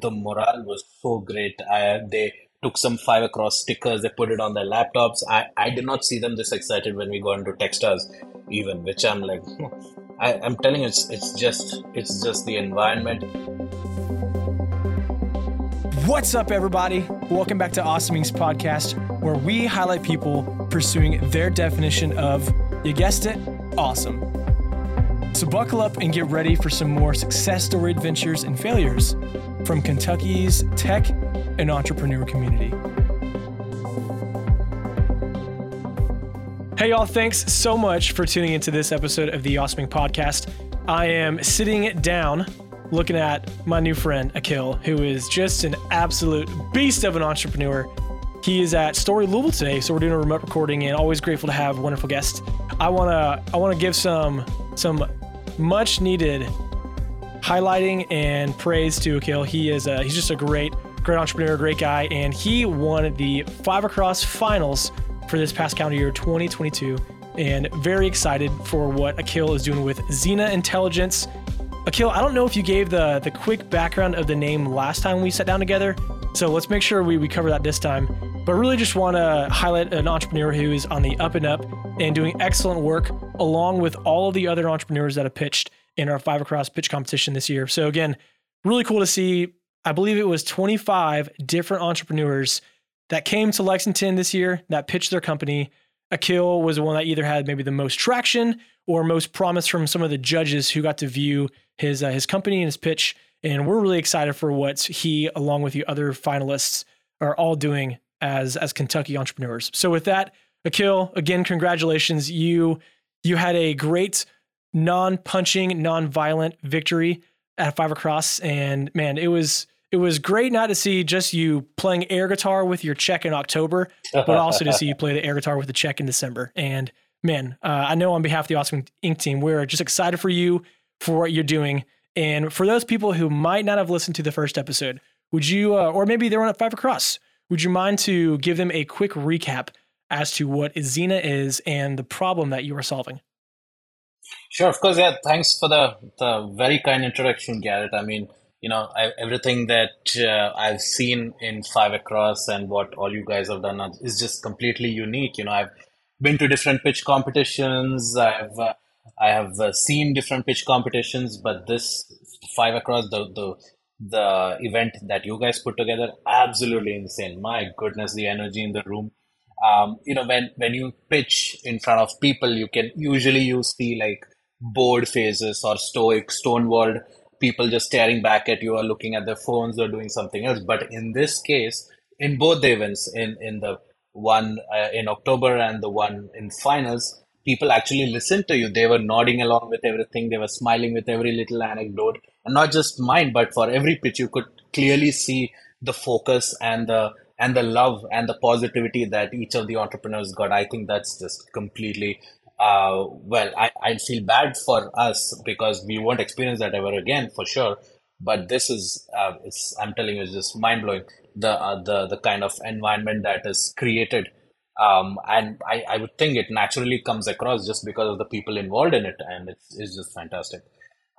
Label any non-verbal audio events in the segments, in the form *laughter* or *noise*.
the morale was so great. I, they took some five across stickers, they put it on their laptops. I, I did not see them this excited when we go into Techstars, even, which I'm like. I, I'm telling you, it's it's just it's just the environment. What's up, everybody? Welcome back to Awesome Inc's Podcast, where we highlight people pursuing their definition of, you guessed it, awesome. So buckle up and get ready for some more success story adventures and failures from Kentucky's tech and entrepreneur community. Hey, y'all, thanks so much for tuning into this episode of the Awesome Inc Podcast. I am sitting down looking at my new friend, Akil, who is just an absolute beast of an entrepreneur. He is at Story Louisville today, so we're doing a remote recording and always grateful to have wonderful guests. I wanna I wanna give some some much needed highlighting and praise to Akil. He is a, he's just a great great entrepreneur, great guy, and he won the five across finals for this past calendar year 2022. And very excited for what Akil is doing with Xena Intelligence. Akil, I don't know if you gave the the quick background of the name last time we sat down together, so let's make sure we, we cover that this time. But really just want to highlight an entrepreneur who is on the up and up and doing excellent work along with all of the other entrepreneurs that have pitched in our five across pitch competition this year. So again, really cool to see. I believe it was 25 different entrepreneurs that came to Lexington this year that pitched their company. Akil was the one that either had maybe the most traction or most promise from some of the judges who got to view his uh, his company and his pitch. And we're really excited for what he, along with the other finalists, are all doing as as Kentucky entrepreneurs. So with that, Akil, again, congratulations. You you had a great non-punching, non-violent victory at Five Across, and man, it was it was great not to see just you playing air guitar with your check in October, but *laughs* also to see you play the air guitar with the check in December. And man, uh, I know on behalf of the Awesome Inc team, we're just excited for you for what you're doing. And for those people who might not have listened to the first episode, would you, uh, or maybe they were at Five Across, would you mind to give them a quick recap as to what Xena is and the problem that you are solving? Sure, of course. Yeah, thanks for the the very kind introduction, Garrett. I mean, you know, I, everything that uh, I've seen in Five Across and what all you guys have done is just completely unique. You know, I've been to different pitch competitions. I've uh, I have uh, seen different pitch competitions, but this Five Across the the the event that you guys put together absolutely insane. My goodness, the energy in the room. Um, you know, when when you pitch in front of people, you can usually you see like bored faces or stoic, stonewalled people just staring back at you or looking at their phones or doing something else. But in this case, in both the events, in in the one uh, in October and the one in finals, people actually listened to you. They were nodding along with everything. They were smiling with every little anecdote, and not just mine, but for every pitch, you could clearly see the focus and the and the love and the positivity that each of the entrepreneurs got. I think that's just completely uh, well, I, I feel bad for us because we won't experience that ever again for sure. But this is, uh, it's, I'm telling you, it's just mind blowing. The, uh, the, the kind of environment that is created. Um, and I, I would think it naturally comes across just because of the people involved in it. And it's, it's just fantastic.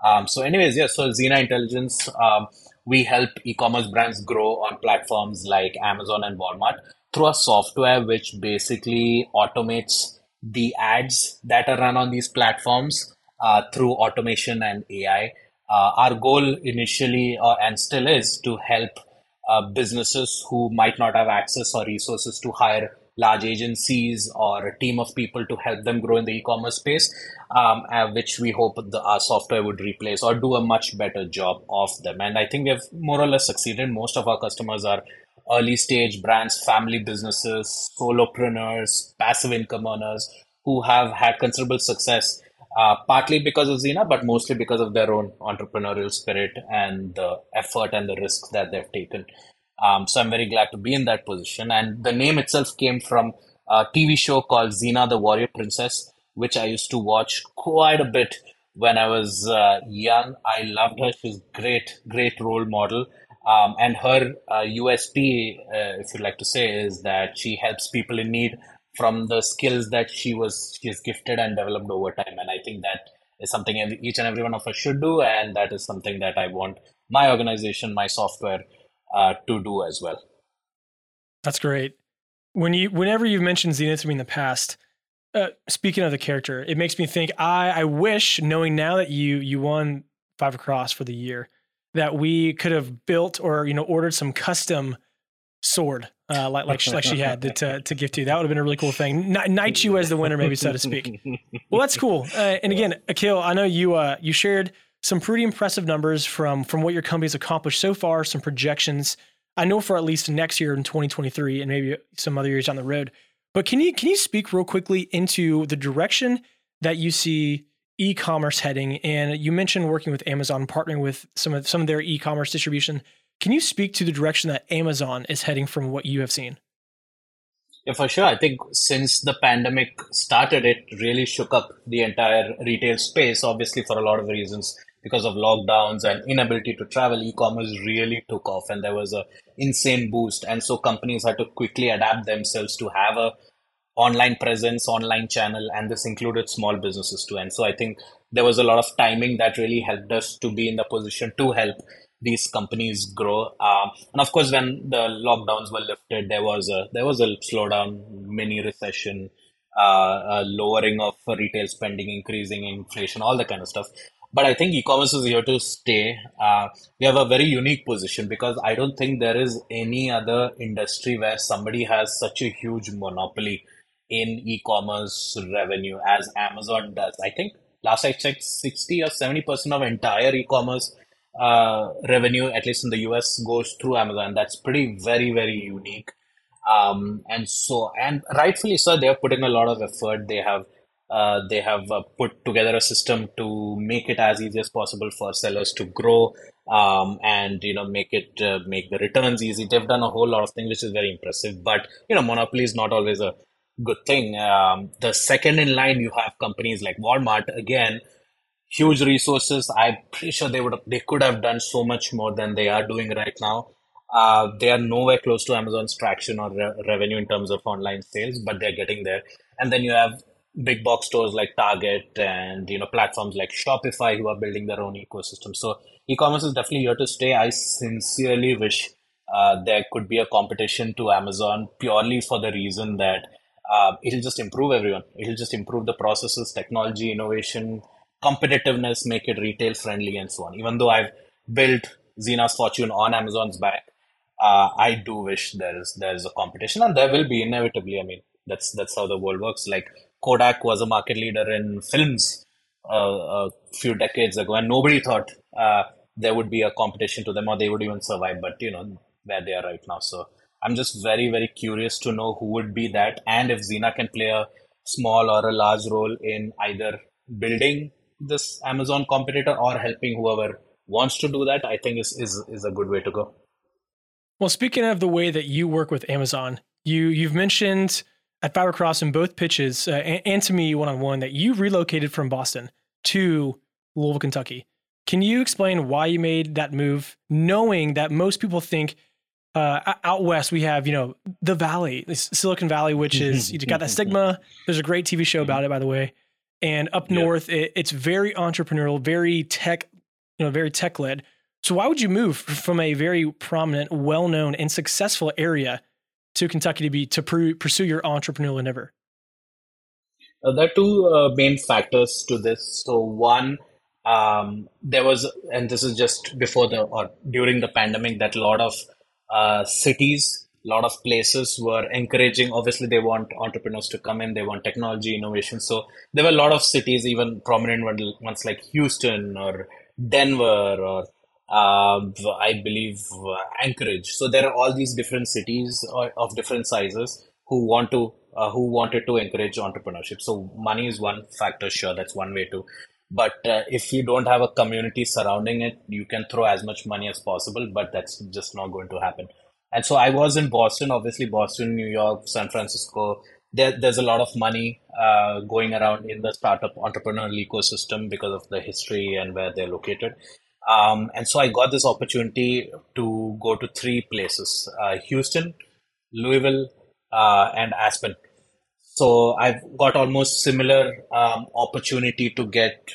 Um, so anyways, yeah, so Xena Intelligence, um, we help e-commerce brands grow on platforms like Amazon and Walmart through a software which basically automates the ads that are run on these platforms uh, through automation and AI. Uh, our goal initially uh, and still is to help uh, businesses who might not have access or resources to hire large agencies or a team of people to help them grow in the e-commerce space, um, uh, which we hope the, our software would replace or do a much better job of them. And I think we have more or less succeeded. Most of our customers are early stage brands, family businesses, solopreneurs, passive income earners who have had considerable success, uh, partly because of Xena, but mostly because of their own entrepreneurial spirit and the effort and the risk that they've taken. Um, so I'm very glad to be in that position. And the name itself came from a TV show called Xena the Warrior Princess, which I used to watch quite a bit when I was uh, young. I loved her. She's great, great role model. Um, and her uh, USP, uh, if you like to say, is that she helps people in need from the skills that she was she gifted and developed over time. And I think that is something each and every one of us should do, and that is something that I want my organization, my software uh, to do as well. That's great. When you, whenever you've mentioned Zenith to me in the past, uh, speaking of the character, it makes me think. I, I wish, knowing now that you you won Five Across for the year, that we could have built or you know ordered some custom sword uh, like like she, like she had to, to give to you. That would have been a really cool thing. Knight you as the winner, maybe so to speak. *laughs* Well, that's cool. Uh, and again, Akhil, I know you uh, you shared some pretty impressive numbers from from what your company's accomplished so far. Some projections. I know for at least next year in 2023 and maybe some other years down the road. But can you can you speak real quickly into the direction that you see e-commerce heading? And you mentioned working with Amazon, partnering with some of some of their e-commerce distribution. Can you speak to the direction that Amazon is heading from what you have seen? Yeah, for sure. I think since the pandemic started, it really shook up the entire retail space, obviously, for a lot of reasons. Because of lockdowns and inability to travel, e commerce really took off and there was a insane boost. And so companies had to quickly adapt themselves to have a online presence, online channel, and this included small businesses too. And so I think there was a lot of timing that really helped us to be in the position to help these companies grow. Um, and of course, when the lockdowns were lifted, there was a there was a slowdown, mini recession, uh, lowering of retail spending, increasing inflation, all that kind of stuff. But I think e-commerce is here to stay. Uh, we have a very unique position because I don't think there is any other industry where somebody has such a huge monopoly in e-commerce revenue as Amazon does. I think last I checked, 60 or 70% of entire e-commerce uh, revenue, at least in the US, goes through Amazon. That's pretty very very unique. Um, and so and rightfully so, they are putting a lot of effort. They have uh, they have uh, put together a system to make it as easy as possible for sellers to grow um, and you know make it uh, make the returns easy. They've done a whole lot of things, which is very impressive. But you know, monopoly is not always a good thing. Um, the second in line, you have companies like Walmart again huge resources. I'm pretty sure they would they could have done so much more than they are doing right now. Uh, they are nowhere close to Amazon's traction or re- revenue in terms of online sales, but they're getting there. And then you have big box stores like Target and you know platforms like Shopify who are building their own ecosystem. So e-commerce is definitely here to stay. I sincerely wish uh, there could be a competition to Amazon purely for the reason that uh, it'll just improve everyone. It'll just improve the processes, technology, innovation, competitiveness, make it retail friendly, and so on. Even though I've built Xena's fortune on Amazon's back, uh, I do wish there is there is a competition, and there will be inevitably. I mean, that's that's how the world works. Like Kodak was a market leader in films uh, a few decades ago, and nobody thought uh, there would be a competition to them or they would even survive. But you know where they are right now. So I'm just very very curious to know who would be that, and if Xena can play a small or a large role in either building this Amazon competitor or helping whoever wants to do that, I think is is is a good way to go. Well, speaking of the way that you work with Amazon, you you've mentioned at Five Across in both pitches uh, and, and to me one on one that you relocated from Boston to Louisville, Kentucky. Can you explain why you made that move, knowing that most people think uh, out west we have you know the Valley, Silicon Valley, which is you got that stigma. There's a great TV show about it, by the way. And up north, it, it's very entrepreneurial, very tech, you know, very tech led. So why would you move from a very prominent, well known, and successful area to Kentucky to be to pr- pursue your entrepreneurial endeavor? Uh, there are two uh, main factors to this. So one, um, there was, and this is just before the or during the pandemic, that a lot of uh, cities a lot of places were encouraging obviously they want entrepreneurs to come in they want technology innovation so there were a lot of cities even prominent ones like houston or denver or uh, i believe uh, anchorage so there are all these different cities uh, of different sizes who want to uh, who wanted to encourage entrepreneurship so money is one factor sure that's one way to but uh, if you don't have a community surrounding it you can throw as much money as possible but that's just not going to happen and so I was in Boston, obviously Boston, New York, San Francisco. There, there's a lot of money uh, going around in the startup entrepreneurial ecosystem because of the history and where they're located. Um, and so I got this opportunity to go to three places: uh, Houston, Louisville, uh, and Aspen. So I've got almost similar um, opportunity to get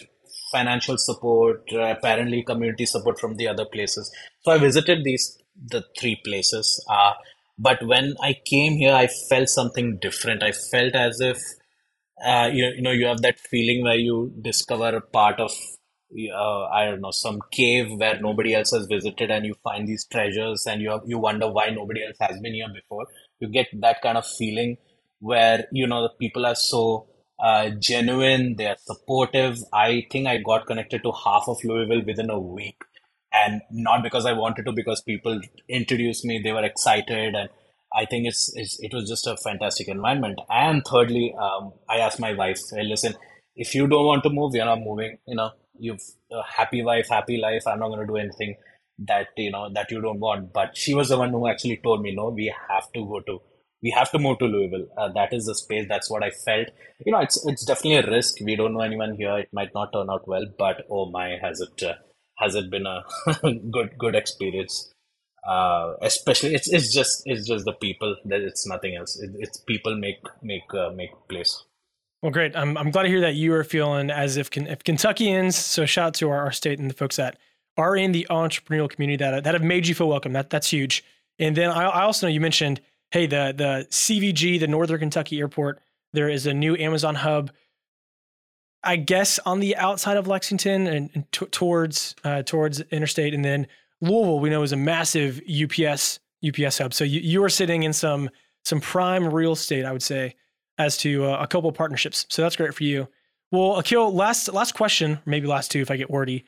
financial support, uh, apparently community support from the other places. So I visited these the three places. Uh, but when I came here, I felt something different. I felt as if uh, you, you know you have that feeling where you discover a part of uh, I don't know some cave where nobody else has visited, and you find these treasures, and you you wonder why nobody else has been here before. You get that kind of feeling where you know the people are so uh, genuine, they are supportive. I think I got connected to half of Louisville within a week, and not because I wanted to, because people introduced me, they were excited, and I think it's, it's it was just a fantastic environment. And thirdly, um, I asked my wife, hey, listen, if you don't want to move, you're not moving. You know, you've a happy wife, happy life. I'm not going to do anything that you know that you don't want. But she was the one who actually told me, no, we have to go to we have to move to Louisville. Uh, that is the space. That's what I felt. You know, it's it's definitely a risk. We don't know anyone here. It might not turn out well, but oh my, has it uh, has it been a *laughs* good good experience? Uh, especially, it's it's just it's just the people. That it's nothing else. It, it's people make make uh, make place. Well, great. I'm I'm glad to hear that you are feeling as if if Kentuckians. So shout out to our, our state and the folks that are in the entrepreneurial community that that have made you feel welcome. That that's huge. And then I, I also know you mentioned hey, the the CVG, the Northern Kentucky Airport, there is a new Amazon hub. I guess on the outside of Lexington and, and t- towards uh, towards interstate, and then Louisville, we know is a massive UPS UPS hub. So you, you are sitting in some some prime real estate, I would say, as to uh, a couple partnerships. So that's great for you. Well, Akil, last last question, maybe last two if I get wordy.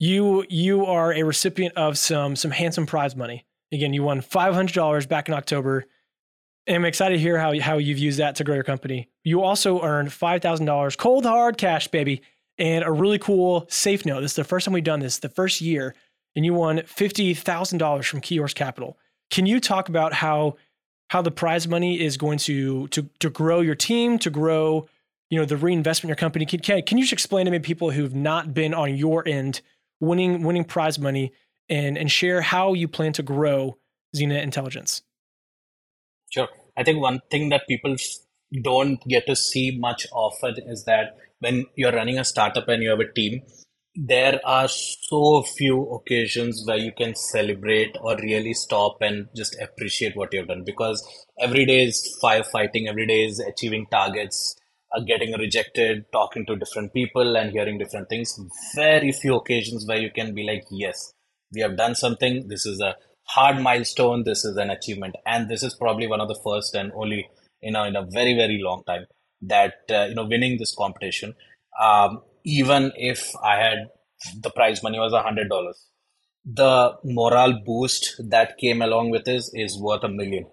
You you are a recipient of some some handsome prize money. Again, you won $500 back in October. And I'm excited to hear how, how you've used that to grow your company. You also earned $5,000 cold hard cash, baby, and a really cool safe note. This is the first time we've done this, the first year, and you won $50,000 from Keyhorse Capital. Can you talk about how how the prize money is going to to to grow your team, to grow, you know, the reinvestment in your company? Can, can, can you just explain to me people who've not been on your end winning winning prize money and and share how you plan to grow Xena Intelligence. Sure. I think one thing that people don't get to see much often is that when you're running a startup and you have a team, there are so few occasions where you can celebrate or really stop and just appreciate what you've done because every day is firefighting, every day is achieving targets, uh, getting rejected, talking to different people and hearing different things. Very few occasions where you can be like, yes, we have done something. This is a hard milestone. This is an achievement, and this is probably one of the first and only you know in a very very long time that uh, you know winning this competition. Um, even if I had the prize money was a hundred dollars, the morale boost that came along with this is worth a million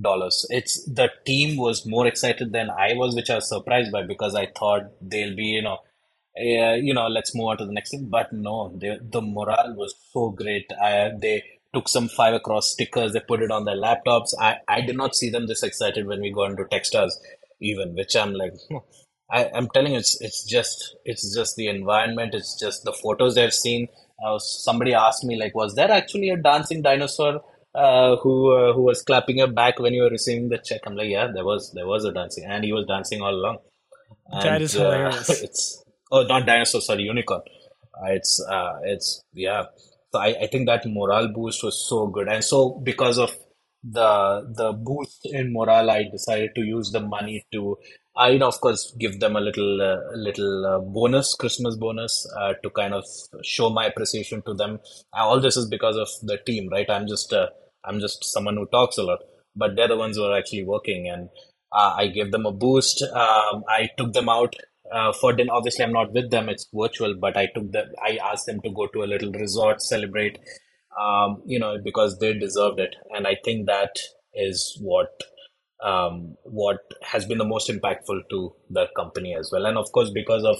dollars. It's the team was more excited than I was, which I was surprised by because I thought they'll be you know uh, you know, let's move on to the next thing. But no, they, the morale was so great. I, they took some five across stickers, they put it on their laptops. I, I did not see them this excited when we got into Techstars, even, which I'm like, *laughs* hmm. I, I'm telling you, it's it's just it's just the environment. It's just the photos they've seen. Uh, somebody asked me like, was there actually a dancing dinosaur uh, who uh, who was clapping your back when you were receiving the check? I'm like, yeah, there was there was a dancing, and he was dancing all along. And, that is hilarious. *laughs* it's oh not dinosaur sorry unicorn uh, it's uh it's yeah so I, I think that morale boost was so good and so because of the the boost in morale i decided to use the money to I, you know, of course, give them a little, uh, little uh, bonus, Christmas bonus, uh, to kind of show my appreciation to them. All this is because of the team, right? I'm just, uh, I'm just someone who talks a lot, but they're the ones who are actually working, and uh, I gave them a boost. Um, I took them out uh, for dinner. Obviously, I'm not with them; it's virtual. But I took them. I asked them to go to a little resort, celebrate, um, you know, because they deserved it. And I think that is what um, what has been the most impactful to the company as well. And of course, because of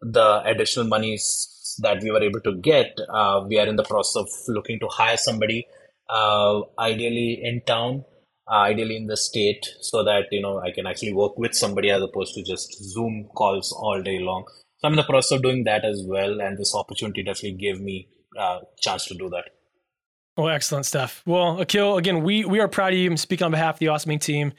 the additional monies that we were able to get, uh, we are in the process of looking to hire somebody, uh, ideally in town uh, ideally in the state so that you know i can actually work with somebody as opposed to just zoom calls all day long so i'm in the process of doing that as well and this opportunity definitely gave me a uh, chance to do that well oh, excellent stuff well akil again we we are proud of you and speak on behalf of the awesome team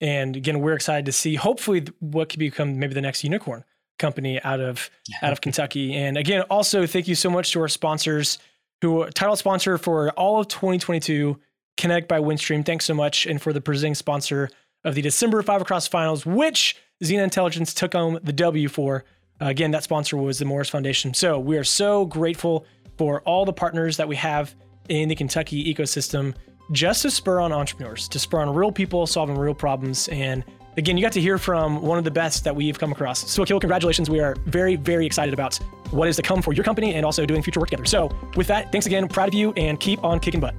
and again we're excited to see hopefully what could become maybe the next unicorn company out of out of *laughs* Kentucky. And again, also thank you so much to our sponsors who title sponsor for all of 2022, Kinetic by Windstream. Thanks so much. And for the presenting sponsor of the December Five Across Finals, which Xena Intelligence took home the W for. Uh, again, that sponsor was the Morris Foundation. So we are so grateful for all the partners that we have in the Kentucky ecosystem just to spur on entrepreneurs, to spur on real people solving real problems. And again, you got to hear from one of the best that we've come across. So, Akil, congratulations. We are very, very excited about what is to come for your company and also doing future work together. So, with that, thanks again. Proud of you and keep on kicking butt.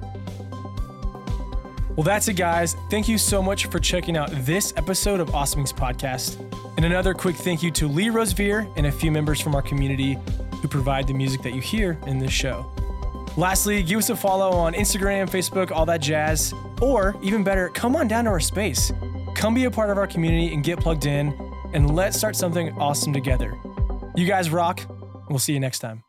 Well, that's it, guys. Thank you so much for checking out this episode of Awesome Inc's Podcast. And another quick thank you to Lee Rosevere and a few members from our community who provide the music that you hear in this show. Lastly, give us a follow on Instagram, Facebook, all that jazz. Or even better, come on down to our space. Come be a part of our community and get plugged in, and let's start something awesome together. You guys rock. We'll see you next time.